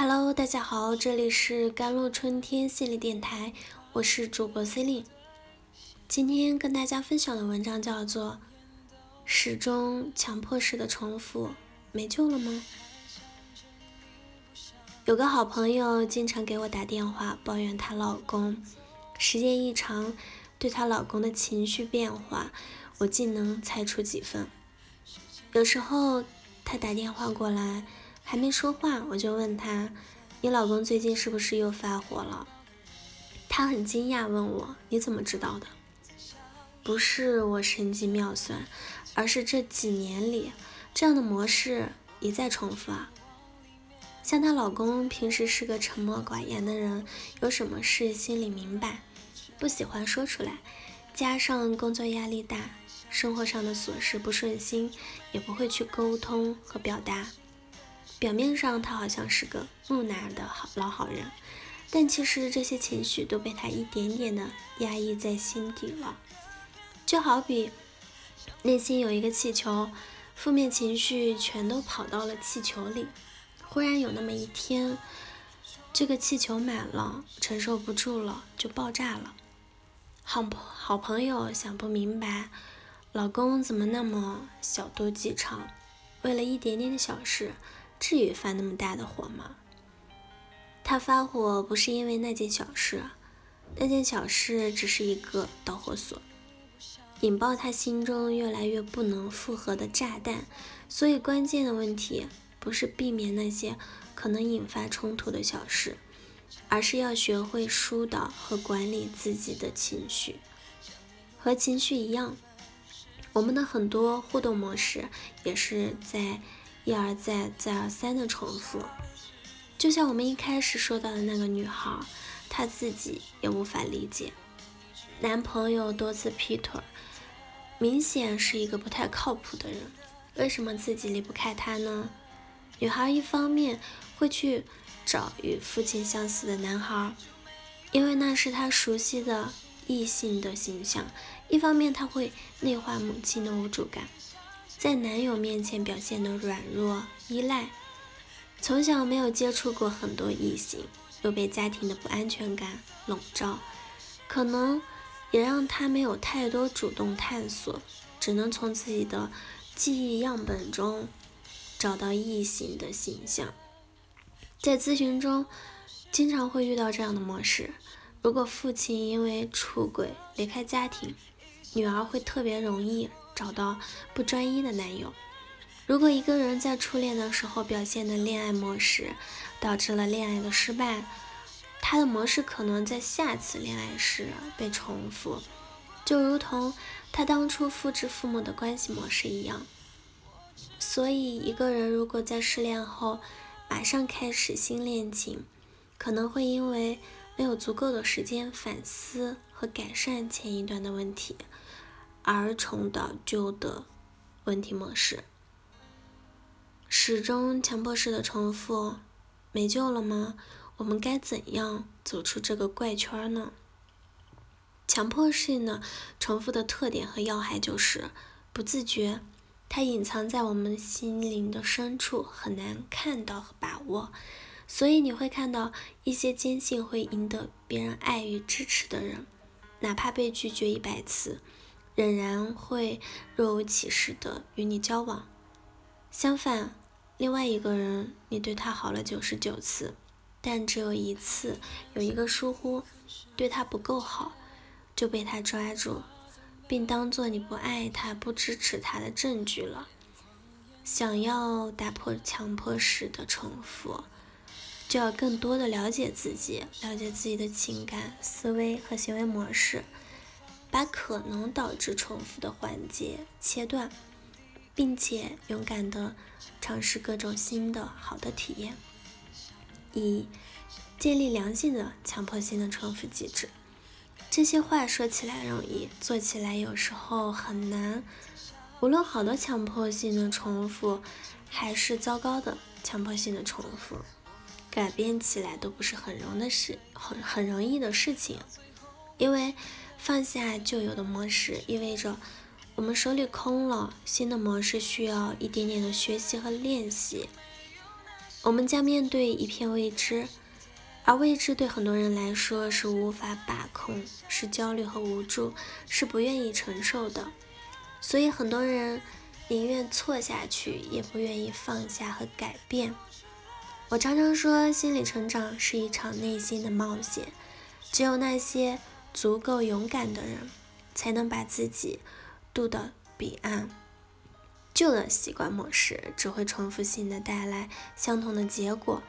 Hello，大家好，这里是甘露春天心理电台，我是主播 c e l i n e 今天跟大家分享的文章叫做《始终强迫式的重复没救了吗》。有个好朋友经常给我打电话抱怨她老公，时间一长，对她老公的情绪变化，我竟能猜出几分。有时候她打电话过来。还没说话，我就问他：“你老公最近是不是又发火了？”他很惊讶，问我：“你怎么知道的？”不是我神机妙算，而是这几年里这样的模式一再重复啊。像她老公平时是个沉默寡言的人，有什么事心里明白，不喜欢说出来，加上工作压力大，生活上的琐事不顺心，也不会去沟通和表达。表面上他好像是个木讷的好老好人，但其实这些情绪都被他一点点的压抑在心底了。就好比内心有一个气球，负面情绪全都跑到了气球里，忽然有那么一天，这个气球满了，承受不住了，就爆炸了。好朋好朋友想不明白，老公怎么那么小肚鸡肠，为了一点点的小事。至于发那么大的火吗？他发火不是因为那件小事，那件小事只是一个导火索，引爆他心中越来越不能负荷的炸弹。所以关键的问题不是避免那些可能引发冲突的小事，而是要学会疏导和管理自己的情绪。和情绪一样，我们的很多互动模式也是在。一而再、再而三的重复，就像我们一开始说到的那个女孩，她自己也无法理解，男朋友多次劈腿，明显是一个不太靠谱的人，为什么自己离不开他呢？女孩一方面会去找与父亲相似的男孩，因为那是她熟悉的异性的形象；一方面她会内化母亲的无助感。在男友面前表现的软弱依赖，从小没有接触过很多异性，又被家庭的不安全感笼罩，可能也让他没有太多主动探索，只能从自己的记忆样本中找到异性的形象。在咨询中，经常会遇到这样的模式：如果父亲因为出轨离开家庭，女儿会特别容易。找到不专一的男友。如果一个人在初恋的时候表现的恋爱模式，导致了恋爱的失败，他的模式可能在下次恋爱时被重复，就如同他当初复制父母的关系模式一样。所以，一个人如果在失恋后马上开始新恋情，可能会因为没有足够的时间反思和改善前一段的问题。而重蹈旧的问题模式，始终强迫式的重复，没救了吗？我们该怎样走出这个怪圈呢？强迫性的重复的特点和要害就是不自觉，它隐藏在我们心灵的深处，很难看到和把握。所以你会看到一些坚信会赢得别人爱与支持的人，哪怕被拒绝一百次。仍然会若无其事的与你交往。相反，另外一个人，你对他好了九十九次，但只有一次有一个疏忽，对他不够好，就被他抓住，并当做你不爱他、不支持他的证据了。想要打破强迫式的重复，就要更多的了解自己，了解自己的情感、思维和行为模式。把可能导致重复的环节切断，并且勇敢的尝试各种新的好的体验，以建立良性的强迫性的重复机制。这些话说起来容易，做起来有时候很难。无论好的强迫性的重复，还是糟糕的强迫性的重复，改变起来都不是很容的事，很很容易的事情，因为。放下旧有的模式，意味着我们手里空了。新的模式需要一点点的学习和练习。我们将面对一片未知，而未知对很多人来说是无法把控，是焦虑和无助，是不愿意承受的。所以很多人宁愿错下去，也不愿意放下和改变。我常常说，心理成长是一场内心的冒险，只有那些足够勇敢的人，才能把自己渡到彼岸。旧的习惯模式只会重复性的带来相同的结果。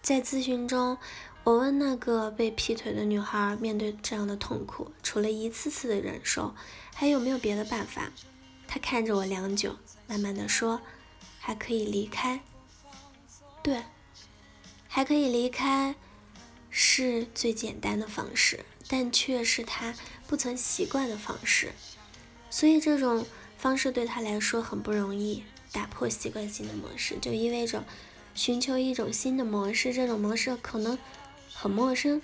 在咨询中，我问那个被劈腿的女孩，面对这样的痛苦，除了一次次的忍受，还有没有别的办法？她看着我良久，慢慢的说：“还可以离开。”对，还可以离开，是最简单的方式，但却是他不曾习惯的方式。所以这种。方式对他来说很不容易，打破习惯性的模式，就意味着寻求一种新的模式。这种模式可能很陌生，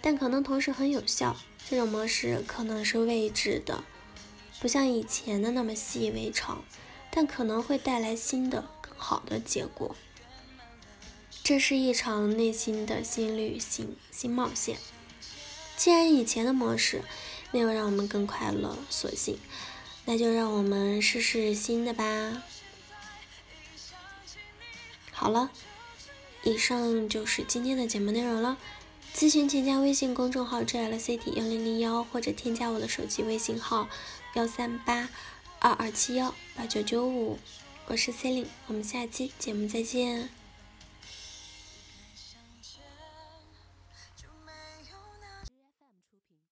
但可能同时很有效。这种模式可能是未知的，不像以前的那么习以为常，但可能会带来新的、更好的结果。这是一场内心的新旅行、新冒险。既然以前的模式没有让我们更快乐，索性。那就让我们试试新的吧。好了，以上就是今天的节目内容了。咨询请加微信公众号 “jlc t 幺零零幺”或者添加我的手机微信号幺三八二二七幺八九九五。我是 c e l i n e 我们下期节目再见。